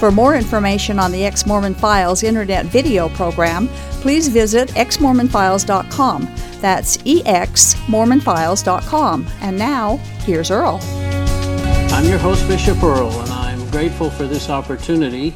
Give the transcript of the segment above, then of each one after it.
For more information on the Ex Mormon Files internet video program, please visit exmormonfiles.com. That's exmormonfiles.com. And now, here's Earl. I'm your host, Bishop Earl, and I'm grateful for this opportunity.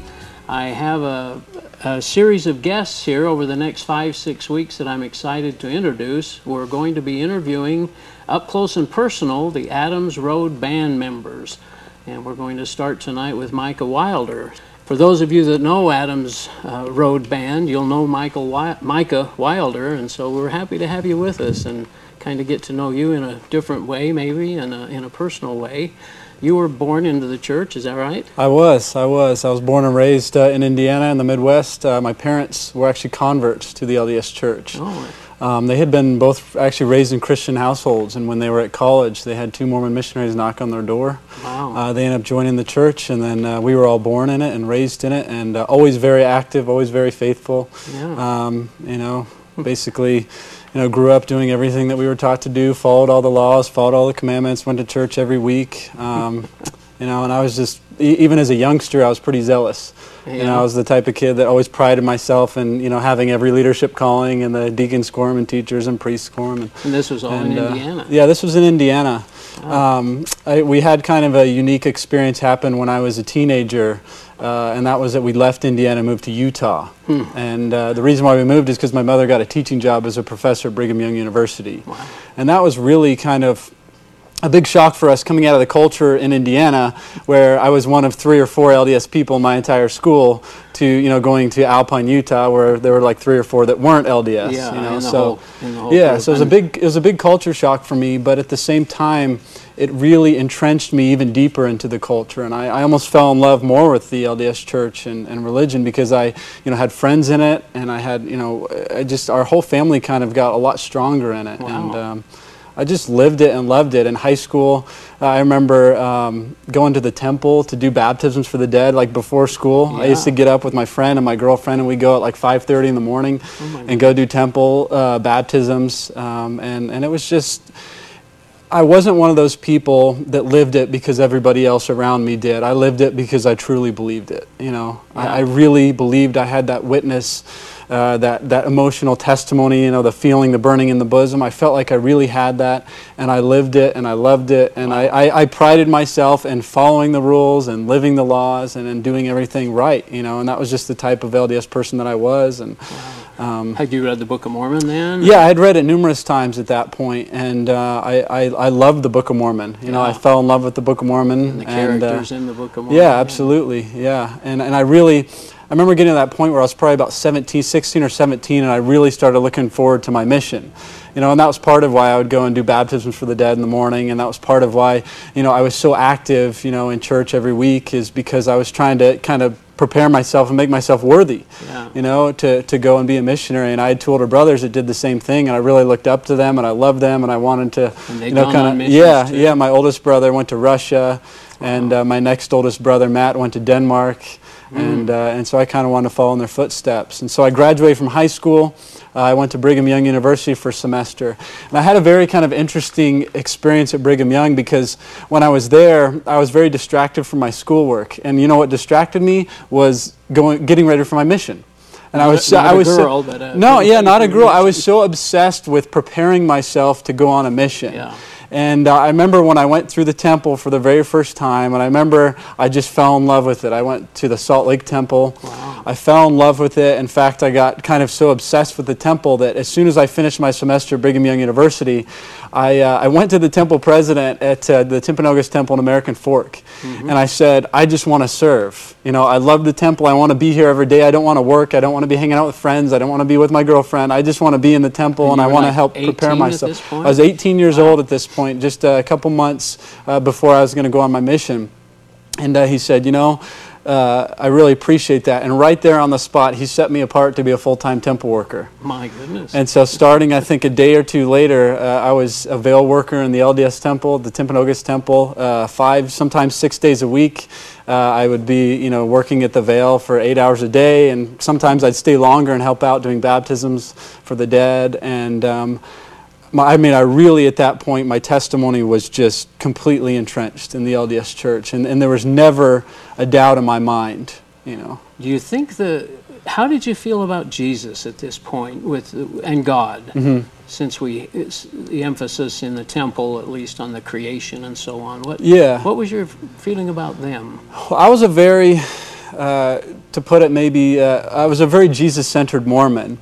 I have a, a, series of guests here over the next five, six weeks that I'm excited to introduce. We're going to be interviewing up close and personal the Adams Road Band members. And we're going to start tonight with Micah Wilder. For those of you that know Adams uh, Road Band, you'll know Michael Wi- Micah Wilder, and so we're happy to have you with us and kind of get to know you in a different way, maybe in a, in a personal way. You were born into the church, is that right? I was. I was. I was born and raised uh, in Indiana in the Midwest. Uh, my parents were actually converts to the LDS Church. Oh. Um, they had been both actually raised in Christian households, and when they were at college, they had two Mormon missionaries knock on their door. Wow. Uh, they ended up joining the church, and then uh, we were all born in it and raised in it, and uh, always very active, always very faithful. Yeah. Um, you know, basically, you know, grew up doing everything that we were taught to do, followed all the laws, followed all the commandments, went to church every week. Um, you know, and I was just, e- even as a youngster, I was pretty zealous. You know, I was the type of kid that always prided myself in, you know, having every leadership calling and the deacons quorum and teachers and priests quorum. And, And this was all in uh, Indiana. yeah, this was in Indiana. Um, I, we had kind of a unique experience happen when I was a teenager, uh, and that was that we left Indiana and moved to Utah. Hmm. And uh, the reason why we moved is because my mother got a teaching job as a professor at Brigham Young University. Wow. And that was really kind of a big shock for us coming out of the culture in Indiana, where I was one of three or four LDS people in my entire school, to you know going to Alpine, Utah, where there were like three or four that weren't LDS. Yeah, you know, so whole- yeah, group. so it was a big it was a big culture shock for me, but at the same time, it really entrenched me even deeper into the culture, and I, I almost fell in love more with the LDS Church and, and religion because I you know had friends in it, and I had you know I just our whole family kind of got a lot stronger in it, Wow. and. Um, I just lived it and loved it. In high school, uh, I remember um, going to the temple to do baptisms for the dead, like before school. I used to get up with my friend and my girlfriend, and we go at like 5:30 in the morning Oh and go do temple uh, baptisms. Um, and and it was just. I wasn't one of those people that lived it because everybody else around me did. I lived it because I truly believed it. You know, Yeah. I, I really believed I had that witness, uh, that that emotional testimony. You know, the feeling, the burning in the bosom. I felt like I really had that, and I lived it, and I loved it, and I, I, I prided myself in following the rules and living the laws and in doing everything right. You know, and that was just the type of LDS person that I was, and. Um, Had you read the Book of Mormon then? yeah, I had read it numerous times at that point, and uh, I, I, I loved the Book of Mormon. You know, I fell in love with the Book of Mormon. And the uh, characters in the Book of Mormon. yeah, absolutely. Yeah. And, and I really, I remember getting to that point where I was probably about 17, 16 or 17, and I really started looking forward to my mission. You know, and that was part of why I would go and do baptisms for the dead in the morning, and that was part of why, you know, I was so active, you know, in church every week is because I was trying to kind of prepare myself and make myself worthy Yeah. you know, to, to go and be a missionary. And I had two older brothers that did the same thing, and I really looked up to them, and I loved them, and I wanted to, you know, kind of, yeah, too? yeah. My oldest brother went to Russia, and uh, my next oldest brother Matt went to Denmark, Mm. and uh, and so I kind of wanted to follow in their footsteps. And so I graduated from high school. Uh, I went to Brigham Young University for a semester, and I had a very kind of interesting experience at Brigham Young because when I was there, I was very distracted from my schoolwork, and you know what distracted me was going, getting ready for my mission. And I Not a- was, not I a was so- but a- no, yeah, not a a girl. I was so obsessed with preparing myself to go on a mission. Yeah. And uh, I remember when I went through the temple for the very first time, and I remember I just fell in love with it. I went to the Salt Lake Temple. Wow. I fell in love with it. In fact, I got kind of so obsessed with the temple that as soon as I finished my semester at Brigham Young University, I, uh, I went to the temple president at uh, the Timpanogos Temple in American Fork, Mm-hmm. and I said, I just want to serve. You know, I love the temple. I want to be here every day. I don't want to work. I don't want to be hanging out with friends. I don't want to be with my girlfriend. I just want to be in the temple, And and, I want to help prepare 18 at myself. I was 18 years old at this point, just a couple months uh, before I was going to go on my mission. And uh, he said, you know, uh, I really appreciate that. And right there on the spot, he set me apart to be a full time temple worker. My goodness. And so, starting I think a day or two later, uh, I was a veil worker in the LDS temple, the Timpanogos temple, uh, five, sometimes six days a week. Uh, I would be, you know, working at the veil for eight hours a day, and sometimes I'd stay longer and help out doing baptisms for the dead. And um, my, I mean, I really, at that point, my testimony was just completely entrenched in the LDS church, and, and there was never a doubt in my mind, you know. Do you think the how did you feel about Jesus at this point with and God? Mm-hmm. Since we it's the emphasis in the temple, at least on the creation and so on. What Yeah. What was your feeling about them? Well, I was a very, uh, to put it maybe, uh, I was a very Jesus centered Mormon.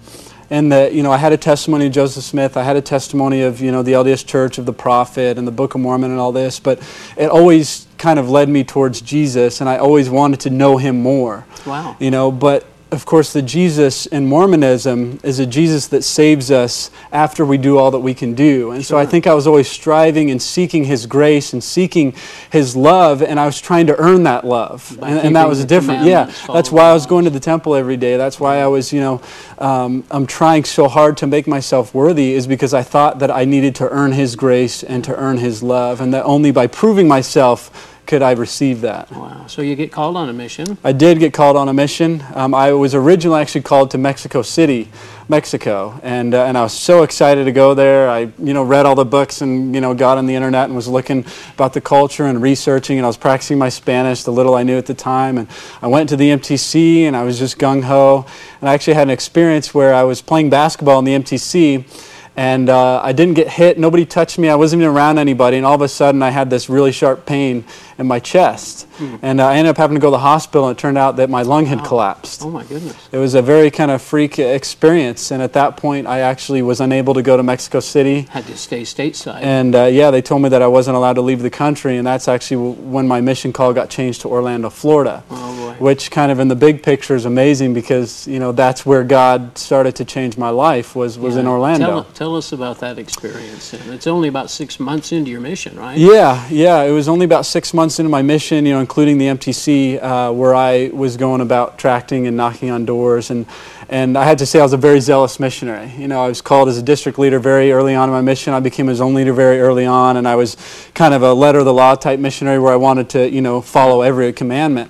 And that, you know, I had a testimony of Joseph Smith, I had a testimony of, you know, the LDS Church, of the Prophet, and the Book of Mormon, and all this, but it always kind of led me towards Jesus, and I always wanted to know him more. Wow. You know, but of course, the Jesus in Mormonism is a Jesus that saves us after we do all that we can do. And so I think I was always striving and seeking His grace and seeking His love, and I was trying to earn that love. And, and that was different. Yeah, that's why I was going to the temple every day. That's why I was, you know, um, I'm trying so hard to make myself worthy, is because I thought that I needed to earn His grace and to earn His love, and that only by proving myself could I receive that. Wow. So you get called on a mission. I did get called on a mission. Um, I was originally actually called to Mexico City, Mexico, and uh, and I was so excited to go there. I you know read all the books and you know got on the internet and was looking about the culture and researching, and I was practicing my Spanish, the little I knew at the time. And I went to the MTC, and I was just gung ho. And I actually had an experience where I was playing basketball in the MTC and uh, I didn't get hit. Nobody touched me. I wasn't even around anybody. And all of a sudden, I had this really sharp pain in my chest. And uh, I ended up having to go to the hospital, and it turned out that my lung had collapsed. Oh my goodness. It was a very kind of freak experience. And at that point, I actually was unable to go to Mexico City. Had to stay stateside. And uh, yeah, they told me that I wasn't allowed to leave the country. And that's actually when my mission call got changed to Orlando, Florida oh boy. which kind of in the big picture is amazing because you know that's where God started to change my life was was in Orlando. Tell, tell us about that experience. And it's only about six months into your mission, right? Yeah, yeah. It was only about six months into my mission, you know, including the MTC, uh, where I was going about tracting and knocking on doors, and and I had to say I was a very zealous missionary. You know, I was called as a district leader very early on in my mission. I became a zone leader very early on, and I was kind of a letter of the law type missionary where I wanted to, you know, follow every commandment.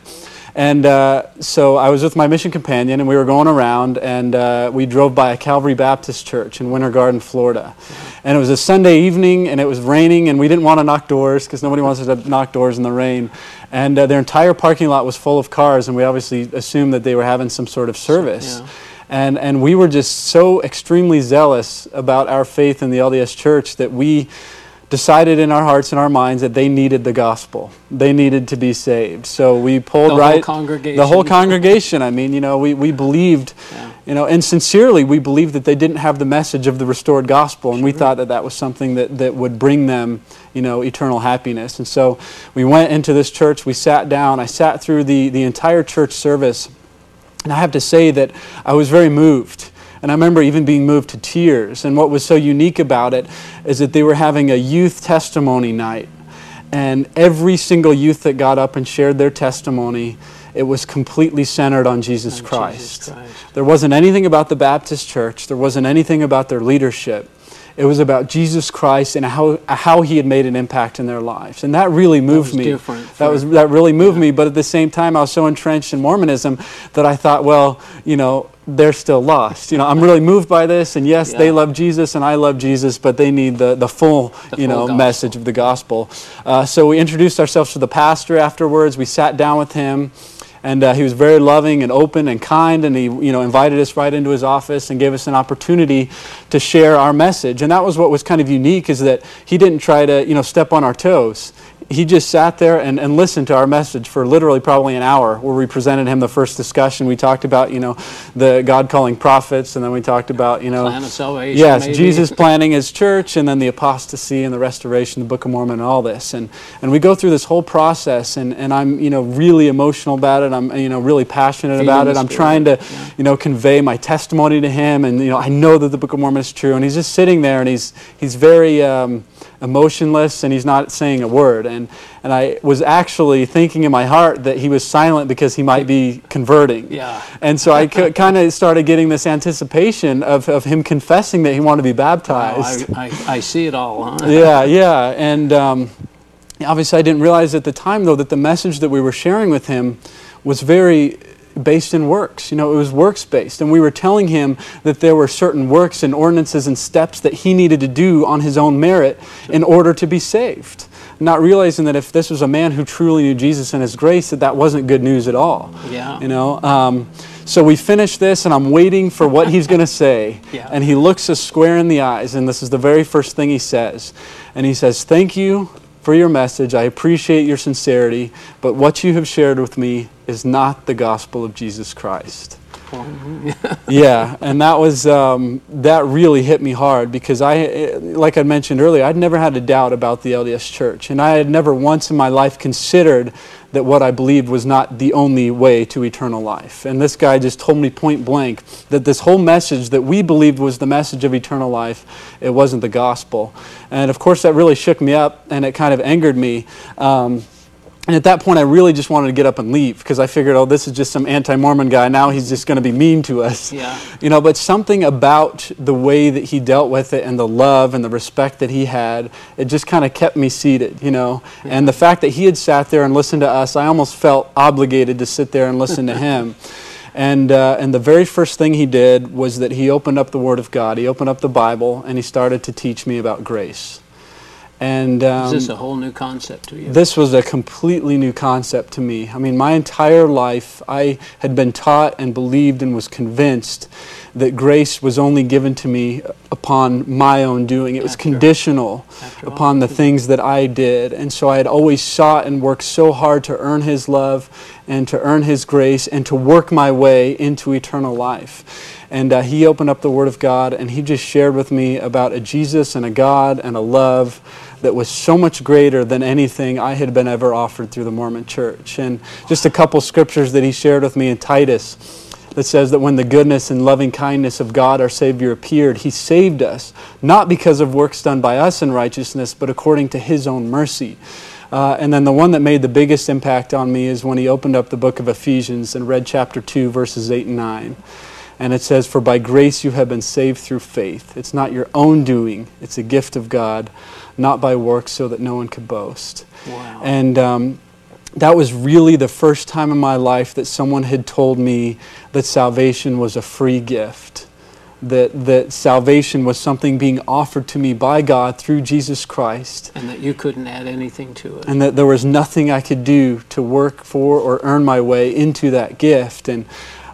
And uh, so I was with my mission companion, and we were going around, and uh, we drove by a Calvary Baptist church in Winter Garden, Florida. And it was a Sunday evening, and it was raining, and we didn't want to knock doors because nobody wants to knock doors in the rain. And uh, their entire parking lot was full of cars, and we obviously assumed that they were having some sort of service. Yeah. And, and we were just so extremely zealous about our faith in the LDS church that we decided in our hearts and our minds that they needed the gospel. They needed to be saved. So we pulled The whole right congregation. the whole congregation. I mean, you know, we, we believed, Yeah. you know, and sincerely we believed that they didn't have the message of the restored gospel, and we thought that that was something that, that would bring them, you know, eternal happiness. And so we went into this church. We sat down. I sat through the the entire church service, and I have to say that I was very moved. And I remember even being moved to tears. And what was so unique about it is that they were having a youth testimony night. And every single youth that got up and shared their testimony, it was completely centered on Jesus, On Christ. Jesus Christ. There wasn't anything about the Baptist church, there wasn't anything about their leadership. It was about Jesus Christ and how, how he had made an impact in their lives. And that really moved was me. different That was that really moved me, but at the same time I was so entrenched in Mormonism that I thought, well, you know, they're still lost. You know, I'm really moved by this and yes, they love Jesus and I love Jesus, but they need the, the full, The you full know, gospel. message of the gospel. Uh, so we introduced ourselves to the pastor afterwards. We sat down with him and uh, he was very loving and open and kind and he you know invited us right into his office and gave us an opportunity to share our message. And that was what was kind of unique is that he didn't try to you know step on our toes he just sat there and, and listened to our message for literally probably an hour where we presented him the first discussion we talked about you know the god calling prophets and then we talked about you know Plan of salvation. Yes, maybe. Jesus planning his church, and then the apostasy and the restoration, the Book of Mormon, and all this, and and we go through this whole process, and, and I'm you know really emotional about it. I'm you know really passionate Feeding about it. I'm trying to yeah. you know convey my testimony to him, and you know I know that the Book of Mormon is true, and he's just sitting there, and he's he's very. Um, emotionless and he's not saying a word and and, I was actually thinking in my heart that he was silent because he might be converting. Yeah. And so I kind of started getting this anticipation of, of him confessing that he wanted to be Oh, baptized. I, I, I see it all, huh? yeah, yeah. And um, obviously, I didn't realize at the time, though, that the message that we were sharing with him was very based in works. You know, it was works based. And we were telling him that there were certain works and ordinances and steps that he needed to do on his own merit in order to be saved. Not realizing that if this was a man who truly knew Jesus and his grace, that that wasn't good news at all. Yeah. You know, um, so we finish this, and I'm waiting for what he's going to say. Yeah. And he looks us square in the eyes, and this is the very first thing he says. And he says, Thank you for your message. I appreciate your sincerity, but what you have shared with me is not the gospel of Jesus Christ. Yeah, and that was um, that really hit me hard because I, like I mentioned earlier, I'd never had a doubt about the LDS Church, and I had never once in my life considered that what I believed was not the only way to eternal life. And this guy just told me point blank that this whole message that we believed was the message of eternal life, it wasn't the gospel. And of course, that really shook me up, and it kind of angered me. Um, and at that point, I really just wanted to get up and leave because I figured, oh, this is just some anti Mormon guy. Now he's just going to be mean to us. Yeah. You know, but something about the way that he dealt with it and the love and the respect that he had, it just kind of kept me seated, you know. And the fact that he had sat there and listened to us, I almost felt obligated to sit there and listen to him. And, uh, and the very first thing he did was that he opened up the Word of God, he opened up the Bible, and he started to teach me about grace. And um, Is this a whole new concept to you? this was a completely new concept to me. I mean, my entire life, I had been taught and believed and was convinced that grace was only given to me upon my own doing. It was After- conditional after upon the things that I did. And so I had always sought and worked so hard to earn His love and to earn His grace and to work my way into eternal life. And uh, He opened up the Word of God and He just shared with me about a Jesus and a God and a love that was so much greater than anything I had been ever offered through the Mormon church. And just a couple scriptures that he shared with me in Titus that says that when the goodness and loving kindness of God our Savior appeared, he saved us, not because of works done by us in righteousness, but according to his own mercy. Uh, and then the one that made the biggest impact on me is when he opened up the book of Ephesians and read chapter 2, verses 8 and 9. And it says, For by grace you have been saved through faith. It's not your own doing, it's a gift of God, not by works, so that no one could boast. Wow. And um, that was really the first time in my life that someone had told me that salvation was a free gift. That, that salvation was something being offered to me by God through Jesus Christ, and that you couldn't add anything to it. and that there was nothing I could do to work for or earn my way into that gift. And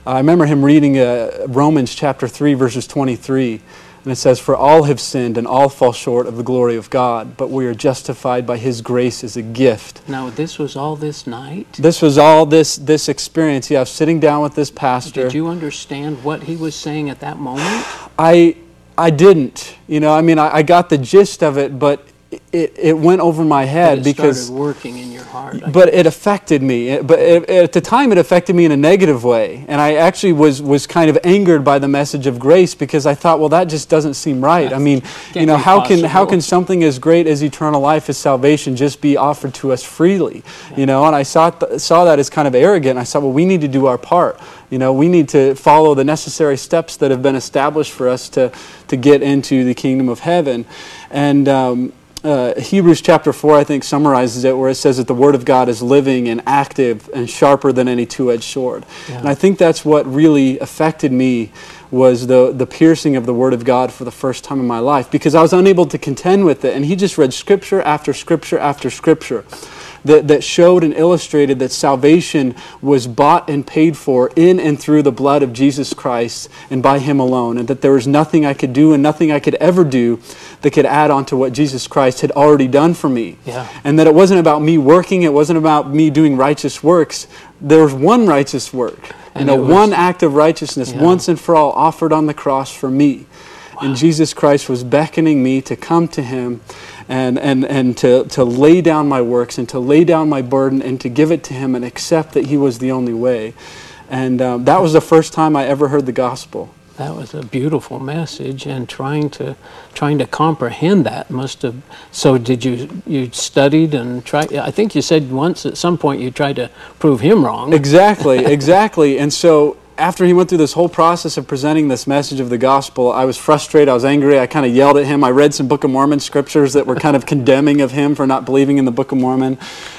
I remember him reading uh, Romans chapter 3, verses 23. And it says, For all have sinned and all fall short of the glory of God, but we are justified by his grace as a gift. Now, this was all this night? This was all this, this experience. Yeah, I was sitting down with this pastor. Did you understand what he was saying at that moment? I, I didn't. You know, I mean, I, I got the gist of it, but it, it went over my head But it because. started working in your heart. I but it affected me. It- But it, at the time, it affected me in a negative way, and I actually was was kind of angered by the message of grace because I thought, well, that just doesn't seem right. I mean, you know, how can how can something as great as eternal life as salvation just be offered to us freely? You know, and I saw th- saw that as kind of arrogant. I said, well, we need to do our part. You know, we need to follow the necessary steps that have been established for us to to get into the kingdom of heaven, and. Um, uh, Hebrews chapter 4, I think, summarizes it where it says that the Word of God is living and active and sharper than any two edged sword. Yeah. And I think that's what really affected me was the, the piercing of the Word of God for the first time in my life because I was unable to contend with it. And he just read scripture after scripture after scripture that, that showed and illustrated that salvation was bought and paid for in and through the blood of Jesus Christ and by Him alone, and that there was nothing I could do and nothing I could ever do that could add on to what Jesus Christ had already done for me. Yeah. And that it wasn't about me working, it wasn't about me doing righteous works. There was one righteous work, And know, was- one act of righteousness Yeah. once and for all offered on the cross for me. And Jesus Christ was beckoning me to come to Him and, and, and to, to lay down my works and to lay down my burden and to give it to Him and accept that He was the only way. And um, that was the first time I ever heard the gospel. that was a beautiful message, and trying to trying to comprehend that must have. So, did you you studied and tried? I think you said once at some point you tried to prove him wrong. Exactly, exactly. And so after he went through this whole process of presenting this message of the gospel, I was frustrated. I was angry. I kind of yelled at him. I read some Book of Mormon scriptures that were kind of condemning of him for not believing in the Book of Mormon.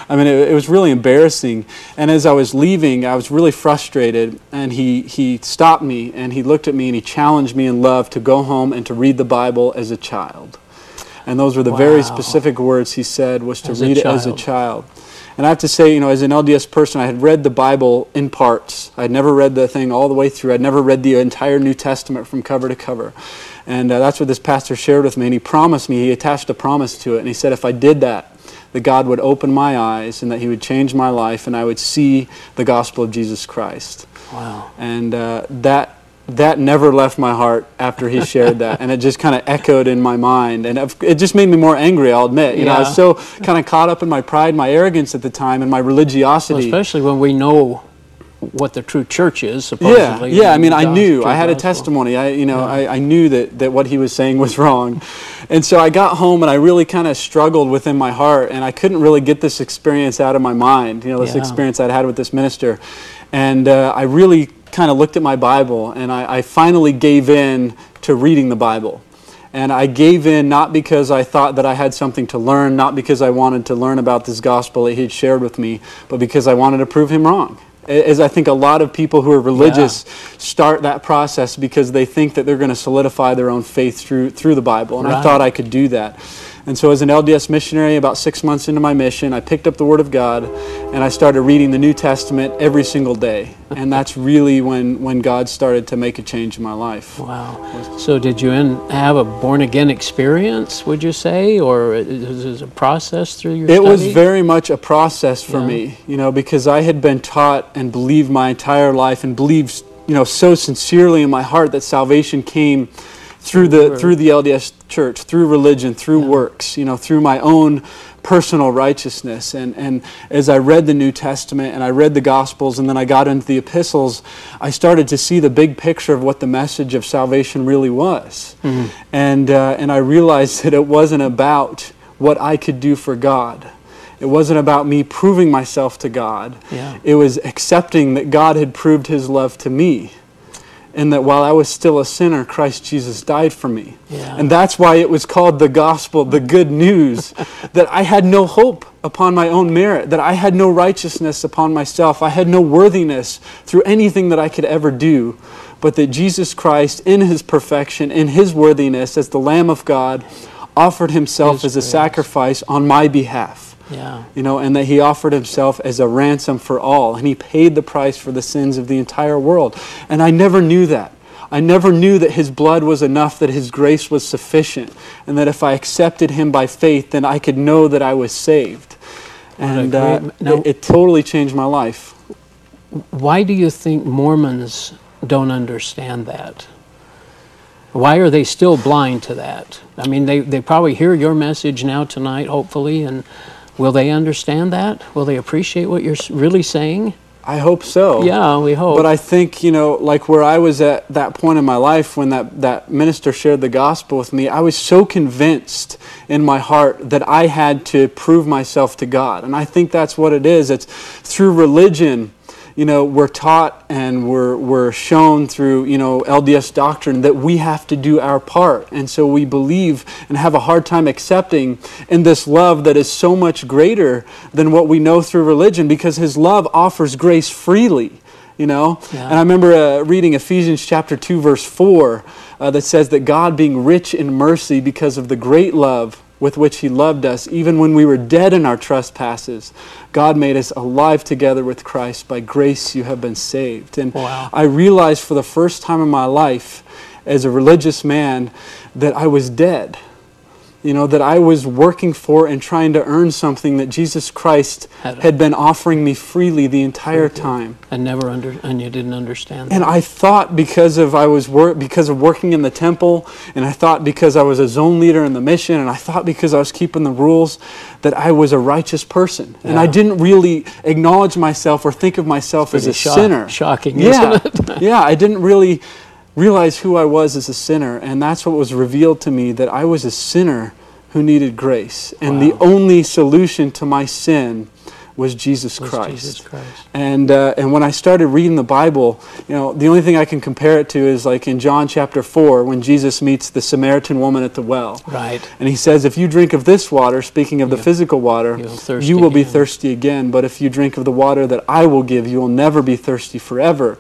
I mean, it, it, was really embarrassing. And as I was leaving, I was really frustrated. And he, he stopped me and he looked at me and he challenged me in love to go home and to read the Bible as a child. And those were the wow. very specific words he said was to as read it as a child. And I have to say, you know, as an LDS person, I had read the Bible in parts. I'd never read the thing all the way through. I'd never read the entire New Testament from cover to cover. And uh, that's what this pastor shared with me. And he promised me, he attached a promise to it. And he said, if I did that, that God would open my eyes and that He would change my life and I would see the gospel of Jesus Christ. Wow. And uh, that that never left my heart after he shared that. And it just kind of echoed in my mind. And it just made me more angry i'll admit. You yeah. know i was so kind of caught up in my pride my arrogance at the time and my religiosity. Well, especially when we know what the true church is supposedly yeah yeah i mean i knew. i had a testimony. I you know yeah. I, I knew that that what he was saying was wrong. And so i got home and i really kind of struggled within my heart and i couldn't really get this experience out of my mind you know this yeah. experience i'd had with this minister. And uh, i really kind of looked at my Bible and I, I finally gave in to reading the Bible. And I gave in not because I thought that I had something to learn, not because I wanted to learn about this gospel that he had shared with me, but because I wanted to prove him wrong. As I think a lot of people who are religious yeah. start that process because they think that they're going to solidify their own faith through, through the Bible. And right. I thought I could do that. And so, as an LDS missionary, about six months into my mission, I picked up the Word of God and I started reading the New Testament every single day. And that's really when, when God started to make a change in my life. Wow. So, did you have a born again experience, would you say? Or is it a process through your It study? was very much a process for yeah. me, you know, because I had been taught and believed my entire life and believed, you know, so sincerely in my heart that salvation came through the through the LDS church, through religion, through yeah. works, you know, through my own personal righteousness. And, and as I read the New Testament and I read the Gospels and then I got into the epistles, I started to see the big picture of what the message of salvation really was. Mm-hmm. And, uh, and I realized that it wasn't about what I could do for God. It wasn't about me proving myself to God. Yeah. It was accepting that God had proved his love to me and that while I was still a sinner, Christ Jesus died for me. Yeah. And that's why it was called the gospel, the good news, that I had no hope upon my own merit, that I had no righteousness upon myself, I had no worthiness through anything that I could ever do, but that Jesus Christ, in his perfection, in his worthiness as the Lamb of God, offered himself his as a sacrifice on my behalf. Yeah. You know, and that he offered himself as a ransom for all, and he paid the price for the sins of the entire world. And I never knew that. I never knew that his blood was enough, that his grace was sufficient, and that if I accepted him by faith, then I could know that I was saved. And uh, now, it, it totally changed my life. Why do you think Mormons don't understand that? Why are they still blind to that? I mean, they, they probably hear your message now tonight, hopefully, and Will they understand that? Will they appreciate what you're really saying? I hope so. Yeah, we hope. But I think, you know, like where I was at that point in my life when that, that minister shared the gospel with me, I was so convinced in my heart that I had to prove myself to God. And I think that's what it is. It's through religion you know, we're taught and we're, we're shown through, you know, LDS doctrine that we have to do our part. And so we believe and have a hard time accepting in this love that is so much greater than what we know through religion because his love offers grace freely you know yeah. and i remember uh, reading ephesians chapter 2 verse 4 uh, that says that god being rich in mercy because of the great love with which He loved us, even when we were dead in our trespasses. God made us alive together with Christ. By grace you have been saved. And wow. I realized for the first time in my life, as a religious man, that I was dead you know, that I was working for and trying to earn something that Jesus Christ had been offering me freely the entire time. And never under and you didn't understand that. And I thought because of I was wor- because of working in the temple, and I thought because I was a zone leader in the mission, and I thought because I was keeping the rules, that I was a righteous person. Yeah. And I didn't really acknowledge myself or think of myself as a shock, sinner. Shocking, yeah. yeah, I didn't really realize who I was as a sinner, and that's what was revealed to me that I was a sinner who needed grace, and Wow. the only solution to my sin was Jesus Was Christ. Jesus Christ. And uh, and when I started reading the Bible, you know, the only thing I can compare it to is like in John chapter four when Jesus meets the Samaritan woman at the well. Right. And he says, if you drink of this water, speaking of the physical water, you'll thirst be again. thirsty again. But if you drink of the water that I will give, you will never be thirsty forever.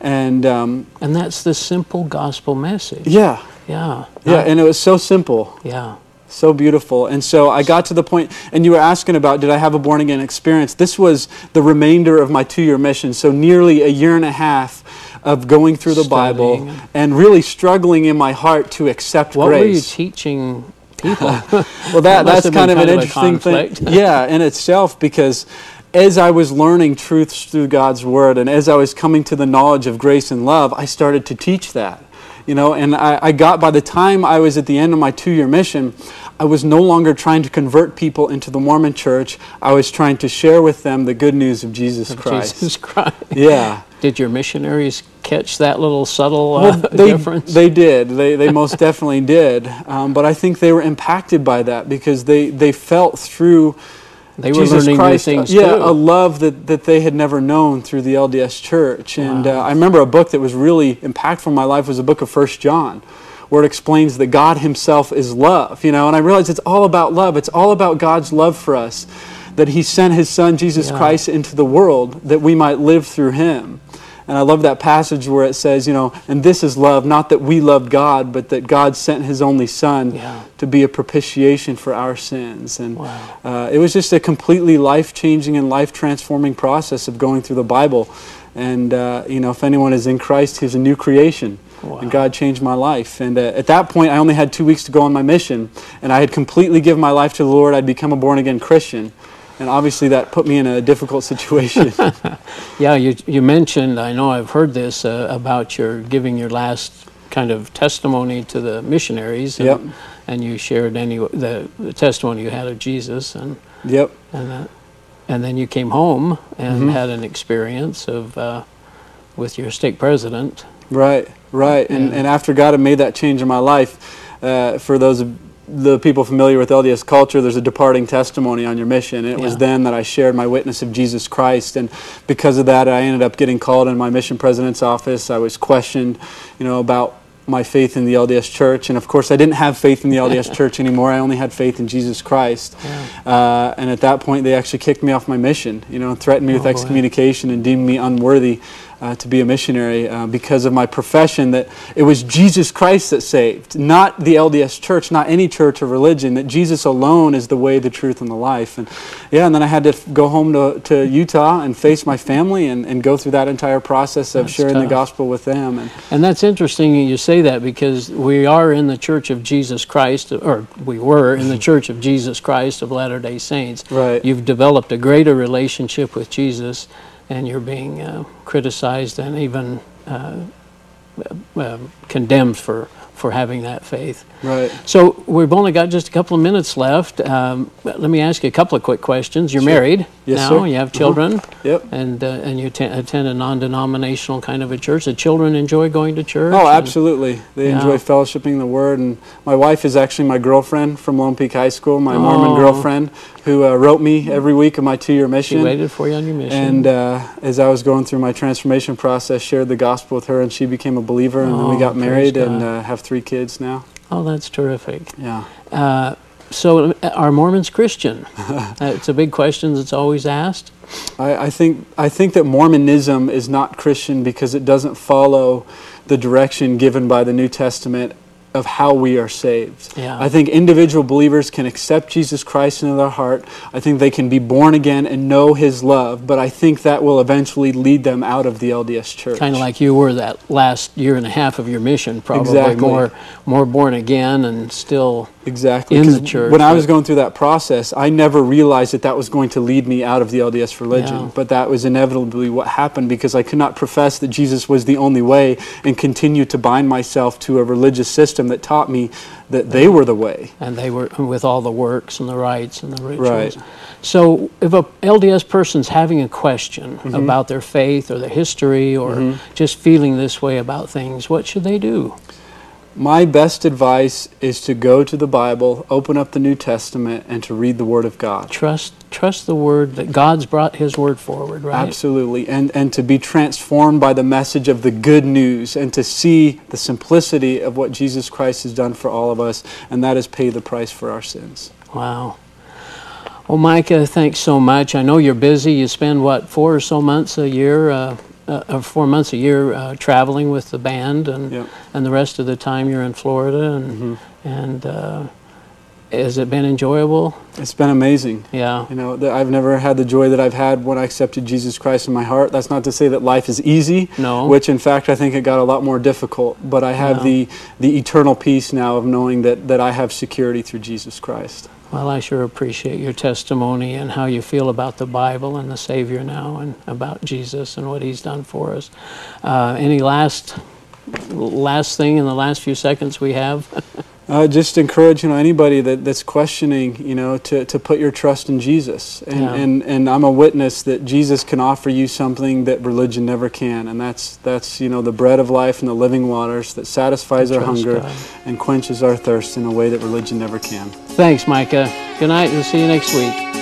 And um, And that's the simple gospel message. yeah, Yeah. yeah, and it was so simple. yeah. So beautiful. And so I got to the point, and you were asking about did I have a born again experience? This was the remainder of my two year mission. So nearly a year and a half of going through the Bible and really struggling in my heart to accept grace. What were you teaching people? well, that, must that's kind of an of interesting thing. yeah, in itself, because as I was learning truths through God's Word and as I was coming to the knowledge of grace and love, I started to teach that. You know, and I, I got by the time I was at the end of my two year mission, I was no longer trying to convert people into the Mormon church. I was trying to share with them the good news of Jesus Christ. Jesus Christ. Yeah. Did your missionaries catch that little subtle uh, Well, they, difference? they did. They, they most definitely did. Um, but I think they were impacted by that because they, they felt through They were Jesus learning Christ, uh, yeah, too. a love that, that they had never known through the LDS Church. And uh, I remember a book that was really impactful in my life was a book of First John, where it explains that God Himself is love. You know, and I realized it's all about love. It's all about God's love for us, that He sent His Son Jesus Yeah. Christ into the world that we might live through Him. And I love that passage where it says, you know, and this is love, not that we loved God, but that God sent His only Son Yeah. to be a propitiation for our sins. And Wow. uh, it was just a completely life changing and life transforming process of going through the Bible. And, uh, you know, if anyone is in Christ, he's a new creation. Wow. And God changed my life. And uh, at that point, I only had two weeks to go on my mission. And I had completely given my life to the Lord. I'd become a born again Christian. And obviously, that put me in a difficult situation. Yeah, you, you mentioned, I know I've heard this, uh, about your giving your last kind of testimony to the missionaries. And, Yep. and you shared any the, the testimony you had of Jesus. And, yep. and, uh, and then you came home and Mm-hmm. had an experience of uh, with your stake president. Right, right. And, Yeah. and after God had made that change in my life, uh, for those of the people familiar with LDS culture, there's a departing testimony on your mission. And it was then that I shared my witness of Jesus Christ. And because of that, I ended up getting called in my mission president's office. I was questioned, you know, about my faith in the LDS church. And of course, I didn't have faith in the LDS church anymore. I only had faith in Jesus Christ. Uh, and at that point, they actually kicked me off my mission, you know, and threatened me with Oh, boy. excommunication and deemed me unworthy uh, to be a missionary uh, because of my profession that it was Jesus Christ that saved, not the LDS church, not any church or religion, that Jesus alone is the way, the truth, and the life. And yeah, and then I had to f- go home to, to Utah and face my family and, and go through that entire process of That's sharing the gospel with them. And And that's interesting you say that because we are in the Church of Jesus Christ, or we were in the Church of Jesus Christ of Latter day Saints. Right. You've developed a greater relationship with Jesus, and you're being uh, criticized and even uh, uh, condemned for, for having that faith. right. So we've only got just a couple of minutes left. Um, let me ask you a couple of quick questions. You're Sure. married Yes, now. sir. You have Uh-huh. children, Yep. and uh, and you atten- attend a non-denominational kind of a church. The children enjoy going to church. Oh, absolutely. They Yeah. enjoy fellowshipping the Word. And my wife is actually my girlfriend from Lone Peak High School, my Mormon Oh. girlfriend, who uh, wrote me every week of my two year She mission. waited for you on your mission. And uh, as I was going through my transformation process, shared the gospel with her, and she became a believer. And then we Oh, got married and uh, have three kids now. oh, that's terrific. Yeah. Uh, so, uh, are Mormons Christian? uh, it's a big question that's always asked. I, I think I think that Mormonism is not Christian because it doesn't follow the direction given by the New Testament of how we are saved. Yeah. I think individual believers can accept Jesus Christ into their heart. I think they can be born again and know His love, but I think that will eventually lead them out of the LDS Church. Kind of like you were that last year and a half of your mission, probably Exactly. more more born again and still Exactly. in the church When I was going through that process, I never realized that that was going to lead me out of the LDS religion. Yeah. But that was inevitably what happened because I could not profess that Jesus was the only way and continue to bind myself to a religious system that taught me that they were the way. and they were with all the works and the rites and the rituals. Right. So, if a LDS person's having a question Mm-hmm. about their faith or their history or just feeling this way about things, what should they do? My best advice is to go to the Bible, open up the New Testament, and to read the Word of God. Trust, trust the word that God's brought His word forward, right? Absolutely. And, and to be transformed by the message of the good news and to see the simplicity of what Jesus Christ has done for all of us, and that is pay the price for our sins. Wow. Well, Micah, thanks so much. I know you're busy. You spend what four or so months a year, uh, uh, or four months a year uh, traveling with the band, and Yep. and the rest of the time you're in Florida. And and uh, has it been enjoyable? It's been amazing. Yeah. You know, that I've never had the joy that I've had when I accepted Jesus Christ in my heart. That's not to say that life is easy, No. which in fact I think it got a lot more difficult. But I have the, the eternal peace now of knowing that, that I have security through Jesus Christ. Well, I sure appreciate your testimony and how you feel about the Bible and the Savior now, and about Jesus and what He's done for us. Uh, any last last thing in the last few seconds we have? Uh, just encourage you know anybody that, that's questioning you know to, to put your trust in Jesus and, Yeah. and and I'm a witness that Jesus can offer you something that religion never can and that's that's you know the bread of life and the living waters that satisfies our hunger God. and quenches our thirst in a way that religion never can. Thanks, Micah. Good night. We'll see you next week.